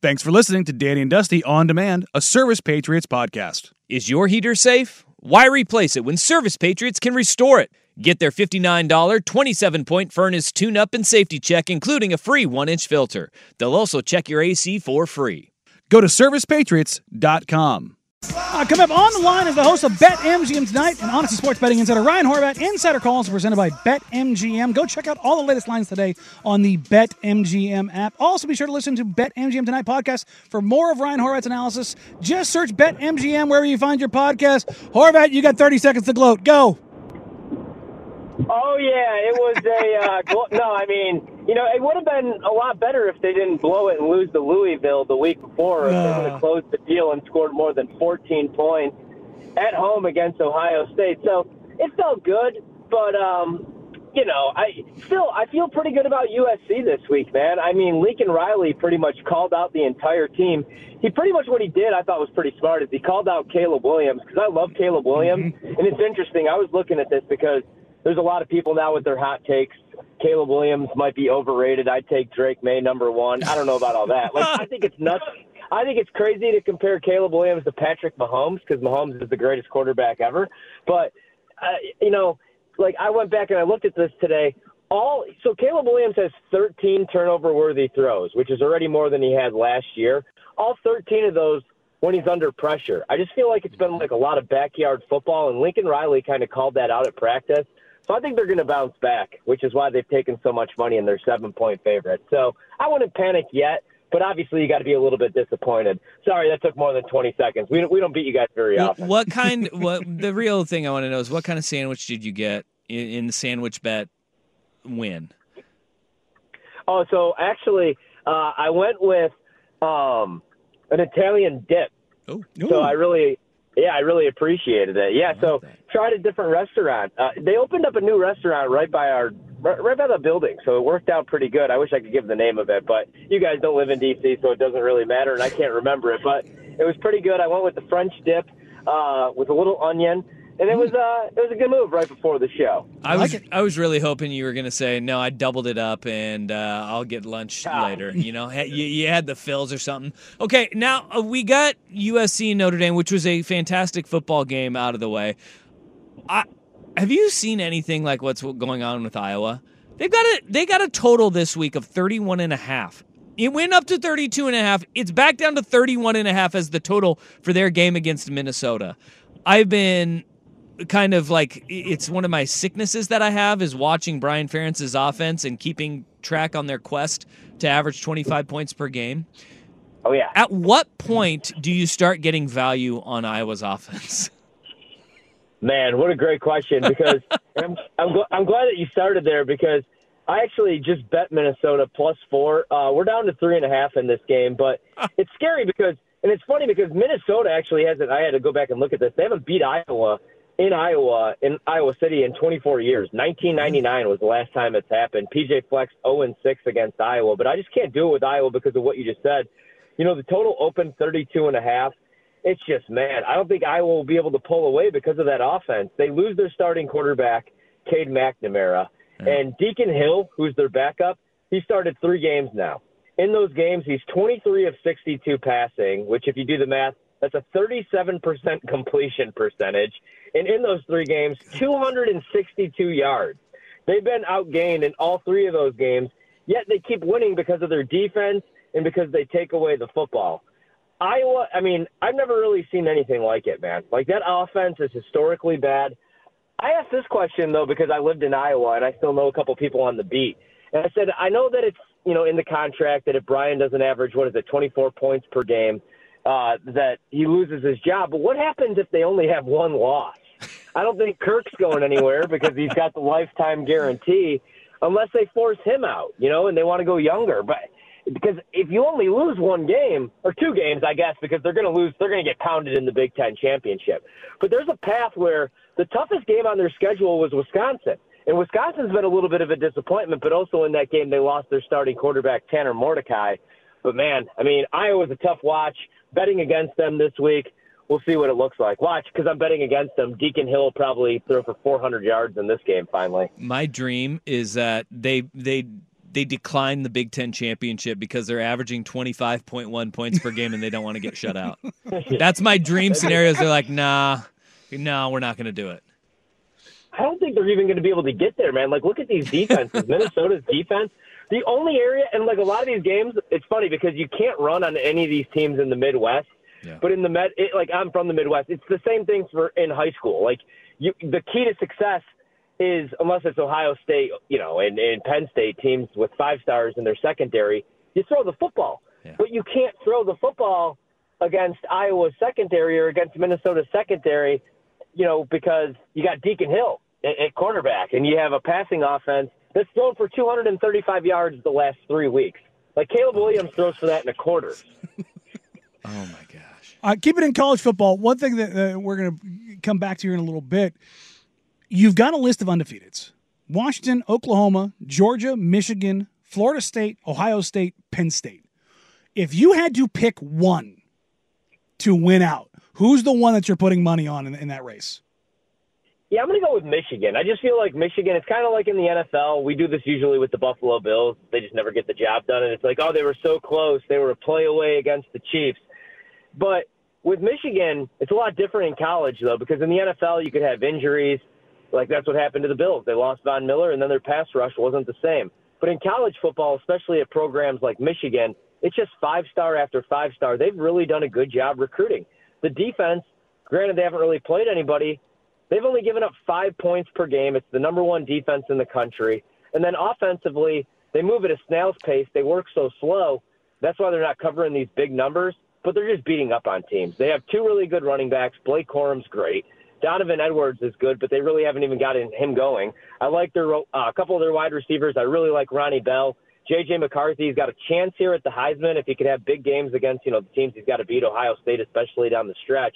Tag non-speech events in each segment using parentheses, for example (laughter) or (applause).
Thanks for listening to Danny and Dusty On Demand, a Service Patriots podcast. Is your heater safe? Why replace it when Service Patriots can restore it? Get their $59 27 point furnace tune up and safety check, including a free 1 inch filter. They'll also check your AC for free. Go to ServicePatriots.com. Uh, coming up on the line is the host of Bet MGM tonight and Audacy Sports Betting Insider Ryan Horvat. Insider calls presented by Bet MGM. Go check out all the latest lines today on the Bet MGM app. Also, be sure to listen to Bet MGM Tonight podcast for more of Ryan Horvat's analysis. Just search Bet MGM wherever you find your podcast. Horvat, you got 30 seconds to gloat. Go. Oh yeah, it was a uh, no. I mean, you know, it would have been a lot better if they didn't blow it and lose to Louisville the week before. If they would have closed the deal and scored more than 14 points at home against Ohio State. So it felt good, but um, you know, I still I feel pretty good about USC this week, man. I mean, Lincoln Riley pretty much called out the entire team. He pretty much what he did, I thought was pretty smart, is he called out Caleb Williams because I love Caleb Williams, and it's interesting. I was looking at this because there's a lot of people now with their hot takes. Caleb Williams might be overrated. I'd take Drake Maye number one. I don't know about all that. Like I think it's nuts. I think it's crazy to compare Caleb Williams to Patrick Mahomes because Mahomes is the greatest quarterback ever. But uh, you know, like I went back and I looked at this today. All so Caleb Williams has 13 turnover worthy throws, which is already more than he had last year. All 13 of those when he's under pressure. I just feel like it's been like a lot of backyard football, and Lincoln Riley kind of called that out at practice. So I think they're going to bounce back, which is why they've taken so much money and they're seven point favorite. So I wouldn't panic yet, but obviously you got to be a little bit disappointed. Sorry, that took more than 20 seconds. We don't, we don't beat you guys very often. what kind? (laughs) What the real thing I want to know is what kind of sandwich did you get in, in the sandwich bet win? Oh, so actually, uh, I went with um, an Italian dip. Oh, So I really, yeah, I really appreciated it. Yeah, so tried a different restaurant. Uh, they opened up a new restaurant right by our, right, right by the building, so it worked out pretty good. I wish I could give the name of it, but you guys don't live in DC, so it doesn't really matter, and I can't remember it. But it was pretty good. I went with the French dip uh, with a little onion, and it was uh, it was a good move right before the show. I was I was really hoping you were going to say no. I doubled it up and uh, I'll get lunch later. You know, you, you had the fills or something. Okay, now uh, we got USC and Notre Dame, which was a fantastic football game out of the way. I, have you seen anything like what's going on with Iowa? They've got a they got a total this week of 31 and a half. It went up to 32 and a half. It's back down to 31 and a half as the total for their game against Minnesota. I've been kind of like it's one of my sicknesses that I have is watching Brian Ferentz's offense and keeping track on their quest to average 25 points per game. Oh yeah. At what point do you start getting value on Iowa's offense? (laughs) Man, what a great question! Because (laughs) I'm I'm, gl- I'm glad that you started there because I actually just bet Minnesota plus four. Uh, we're down to three and a half in this game, but (laughs) it's scary because and it's funny because Minnesota actually hasn't. I had to go back and look at this. They haven't beat Iowa in Iowa in Iowa City in 24 years. 1999 was the last time it's happened. PJ Fleck's 0 and 6 against Iowa, but I just can't do it with Iowa because of what you just said. You know, the total opened 32 and a half it's just man, I don't think Iowa will be able to pull away because of that offense. They lose their starting quarterback, Cade McNamara, mm. and Deacon Hill, who's their backup. He started three games now. In those games, he's 23 of 62 passing, which, if you do the math, that's a 37% completion percentage. And in those three games, 262 yards. They've been outgained in all three of those games, yet they keep winning because of their defense and because they take away the football. Iowa, I mean, I've never really seen anything like it, man. Like that offense is historically bad. I asked this question though because I lived in Iowa and I still know a couple people on the beat. And I said, I know that it's you know in the contract that if Brian doesn't average what is it, 24 points per game, uh, that he loses his job. But what happens if they only have one loss? I don't think Kirk's going anywhere because he's got the lifetime guarantee, unless they force him out, you know, and they want to go younger. But because if you only lose one game or two games, I guess, because they're going to lose, they're going to get pounded in the Big Ten championship. But there's a path where the toughest game on their schedule was Wisconsin. And Wisconsin's been a little bit of a disappointment, but also in that game they lost their starting quarterback Tanner Mordecai. But man, I mean, Iowa's a tough watch. Betting against them this week, we'll see what it looks like. Watch, because I'm betting against them. Deacon Hill probably throw for 400 yards in this game. Finally, my dream is that they they they decline the Big Ten championship because they're averaging 25.1 points per game and they don't want to get shut out. (laughs) That's my dream scenario. Is They're like, nah, no, we're not going to do it. I don't think they're even going to be able to get there, man. Like, look at these defenses. (laughs) Minnesota's defense. The only area, and like a lot of these games, it's funny because you can't run on any of these teams in the Midwest. Yeah. But in the Med, it, like I'm from the Midwest, it's the same thing for in high school. Like, you, the key to success is unless it's Ohio State, you know, and, and Penn State teams with five stars in their secondary, you throw the football. Yeah. But you can't throw the football against Iowa's secondary or against Minnesota's secondary, you know, because you got Deacon Hill at, at quarterback and you have a passing offense that's thrown for 235 yards the last three weeks. Like Caleb Williams throws for that in a quarter. (laughs) oh my gosh. Uh, keep it in college football. One thing that uh, we're going to come back to here in a little bit You've got a list of undefeateds Washington, Oklahoma, Georgia, Michigan, Florida State, Ohio State, Penn State. If you had to pick one to win out, who's the one that you're putting money on in, in that race? Yeah, I'm going to go with Michigan. I just feel like Michigan, it's kind of like in the NFL. We do this usually with the Buffalo Bills. They just never get the job done. And it's like, oh, they were so close. They were a play away against the Chiefs. But with Michigan, it's a lot different in college, though, because in the NFL, you could have injuries. Like that's what happened to the Bills. They lost Von Miller, and then their pass rush wasn't the same. But in college football, especially at programs like Michigan, it's just five star after five star. They've really done a good job recruiting. The defense, granted, they haven't really played anybody. They've only given up five points per game. It's the number one defense in the country. And then offensively, they move at a snail's pace. They work so slow. That's why they're not covering these big numbers, but they're just beating up on teams. They have two really good running backs. Blake Corum's great. Donovan Edwards is good, but they really haven't even gotten him going. I like their uh, a couple of their wide receivers. I really like Ronnie Bell. JJ McCarthy's got a chance here at the Heisman if he could have big games against you know the teams he's got to beat, Ohio State especially down the stretch.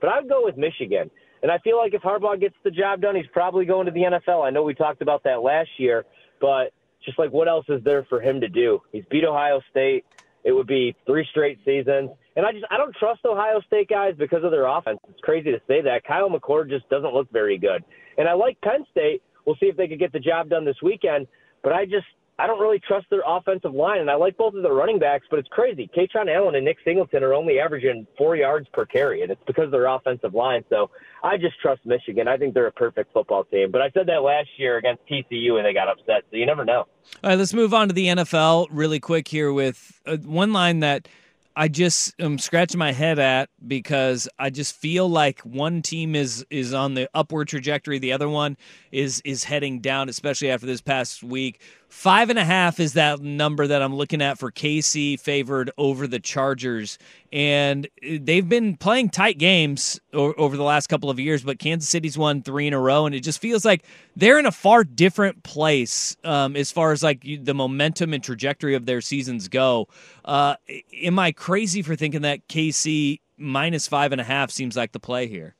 But I would go with Michigan, and I feel like if Harbaugh gets the job done, he's probably going to the NFL. I know we talked about that last year, but just like what else is there for him to do? He's beat Ohio State. It would be three straight seasons. And I just I don't trust Ohio State guys because of their offense. It's crazy to say that. Kyle McCord just doesn't look very good. And I like Penn State. We'll see if they could get the job done this weekend. But I just I don't really trust their offensive line, and I like both of their running backs, but it's crazy. Kaytron Allen and Nick Singleton are only averaging four yards per carry, and it's because of their offensive line. So I just trust Michigan. I think they're a perfect football team. But I said that last year against TCU, and they got upset. So you never know. All right, let's move on to the NFL really quick here with uh, one line that – I just am scratching my head at because I just feel like one team is is on the upward trajectory, the other one is is heading down, especially after this past week. Five and a half is that number that I'm looking at for KC favored over the Chargers. And they've been playing tight games over the last couple of years, but Kansas City's won three in a row. And it just feels like they're in a far different place um, as far as like the momentum and trajectory of their seasons go. Uh, am I crazy for thinking that KC minus five and a half seems like the play here?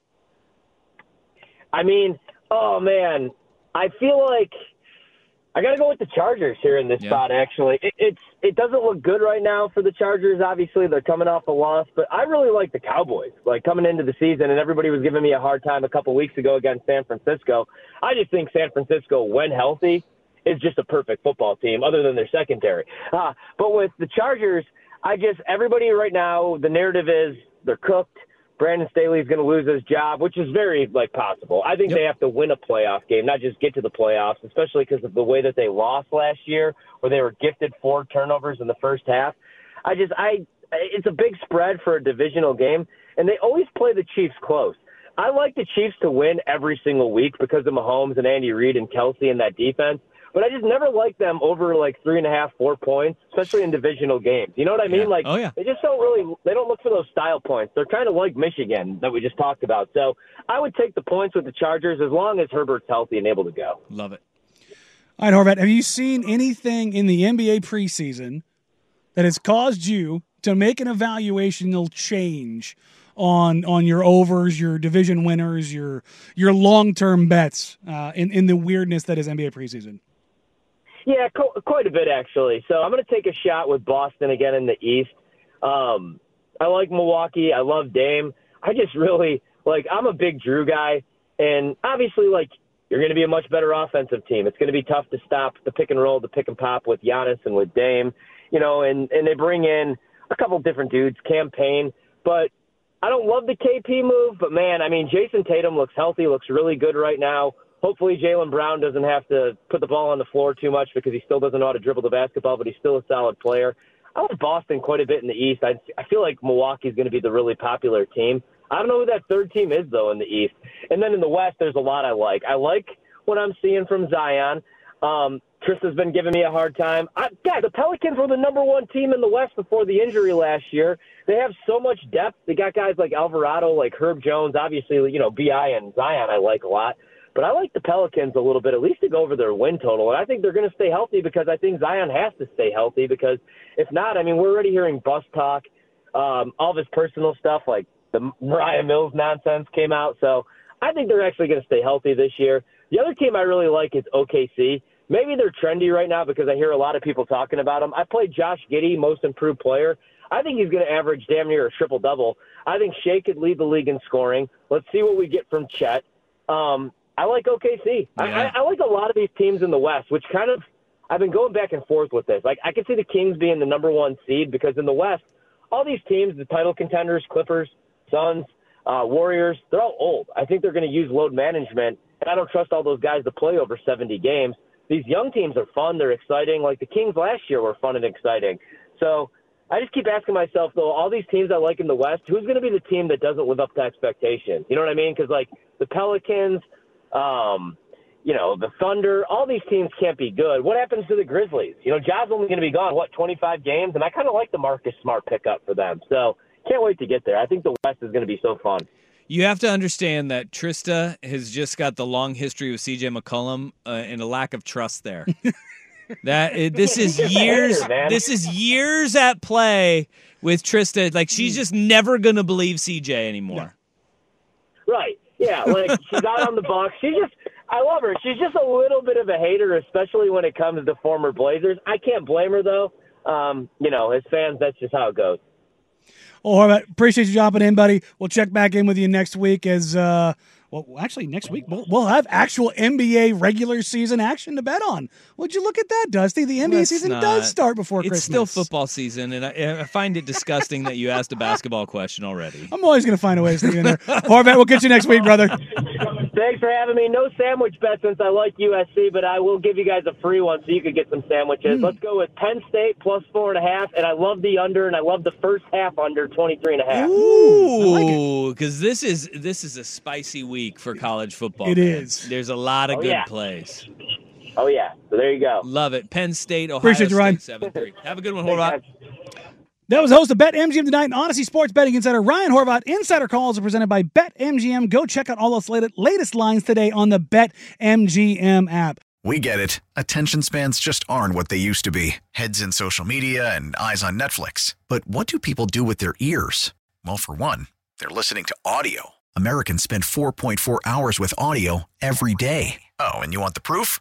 I mean, oh man, I feel like – I got to go with the Chargers here in this yeah. spot. Actually, it, it's it doesn't look good right now for the Chargers. Obviously, they're coming off a loss, but I really like the Cowboys. Like coming into the season, and everybody was giving me a hard time a couple weeks ago against San Francisco. I just think San Francisco, when healthy, is just a perfect football team, other than their secondary. Uh, but with the Chargers, I just everybody right now, the narrative is they're cooked Brandon Staley is going to lose his job, which is very like possible. I think yep. they have to win a playoff game, not just get to the playoffs, especially because of the way that they lost last year, where they were gifted four turnovers in the first half. I just I it's a big spread for a divisional game, and they always play the Chiefs close. I like the Chiefs to win every single week because of Mahomes and Andy Reid and Kelce and that defense but I just never like them over like three and a half, four points, especially in divisional games. You know what I mean? Yeah. Like, oh, yeah. they just don't really, they don't look for those style points. They're kind of like Michigan that we just talked about. So I would take the points with the Chargers as long as Herbert's healthy and able to go. Love it. All right, Horvat, have you seen anything in the NBA preseason that has caused you to make an evaluational change on on your overs, your division winners, your your long term bets uh, in in the weirdness that is NBA preseason? Yeah, co- quite a bit actually. So I'm going to take a shot with Boston again in the East. Um, I like Milwaukee. I love Dame. I just really like. I'm a big Jrue guy, and obviously, like you're going to be a much better offensive team. It's going to be tough to stop the pick and roll, the pick and pop with Giannis and with Dame. You know, and and they bring in a couple different dudes, Cam Payne, but I don't love the KP move, but man, I mean, Jayson Tatum looks healthy, looks really good right now. Hopefully, Jaylen Brown doesn't have to put the ball on the floor too much because he still doesn't know how to dribble the basketball, but he's still a solid player. I like Boston quite a bit in the East. I, I feel like Milwaukee's going to be the really popular team. I don't know who that third team is, though, in the East. And then in the West, there's a lot I like. I like what I'm seeing from Zion. Um, Trista's been giving me a hard time. I, God, the Pelicans were the number one team in the West before the injury last year. They have so much depth. They got guys like Alvarado, like Herb Jones, obviously, you know, Bi and Zion. I like a lot. But I like the Pelicans a little bit, at least to go over their win total. And I think they're going to stay healthy because I think Zion has to stay healthy because if not, I mean, we're already hearing bus talk. Um, all of his personal stuff, like the Moriah Mills nonsense, came out. So I think they're actually going to stay healthy this year. The other team I really like is OKC. Maybe they're trendy right now because I hear a lot of people talking about them. I played Josh Giddey, most improved player. I think he's going to average damn near a triple double. I think Shai could lead the league in scoring. Let's see what we get from Chet. Um, I like OKC. Yeah. I, I, like a lot of these teams in the West, which kind of I've been going back and forth with this. Like I can see the Kings being the number one seed because in the West, all these teams, the title contenders, Clippers, Suns, uh, Warriors, they're all old. I think they're going to use load management, and I don't trust all those guys to play over 70 games. These young teams are fun. They're exciting. Like the Kings last year were fun and exciting. So I just keep asking myself, though, all these teams I like in the West, who's going to be the team that doesn't live up to expectations? You know what I mean? Because like the Pelicans, um, you know, the Thunder, all these teams can't be good. What happens to the Grizzlies? You know, Ja's only going to be gone, what, 25 games? And I kind of like the Marcus Smart pickup for them. So can't wait to get there. I think the West is going to be so fun. You have to understand that Trista has just got the long history with CJ McCollum uh, and a lack of trust there. (laughs) that this is years. This is years at play with Trista. Like she's just never going to believe CJ anymore. Right. Yeah. Like she's out on the Bucks. She just. I love her. She's just a little bit of a hater, especially when it comes to former Blazers. I can't blame her though. Um, you know, as fans, that's just how it goes. Well, Horvat, appreciate you jumping in, buddy. We'll check back in with you next week as uh, well, actually, next week we'll, we'll, have actual NBA regular season action to bet on. Would you look at that, Dusty? The NBA season not. does start before it's Christmas. Still football season, and I, I, find it disgusting that you asked a basketball question already. (laughs) I'm always going to find a way to stay in there. Horvat, we'll get you next week, brother. (laughs) Thanks for having me. No sandwich bet since I like USC, but I will give you guys a free one so you could get some sandwiches. Mm. Let's go with Penn State plus four and a half, and I love the under, and I love the first half under 23 and a half. Ooh, because like this is this is a spicy week for college football. It man. is. There's a lot of oh, good yeah. plays. Oh yeah, so there you go. Love it. Penn State, Ohio Appreciate State, you, Ryan. seven three. Have a good one, Horvat. That was host of Bet MGM tonight, and Audacy Sports Betting Insider Ryan Horvat. Insider calls are presented by Bet MGM. Go check out all those latest lines today on the Bet MGM app. We get it. Attention spans just aren't what they used to be. Heads in social media and eyes on Netflix. But what do people do with their ears? Well, for one, they're listening to audio. Americans spend 4.4 hours with audio every day. Oh, and you want the proof?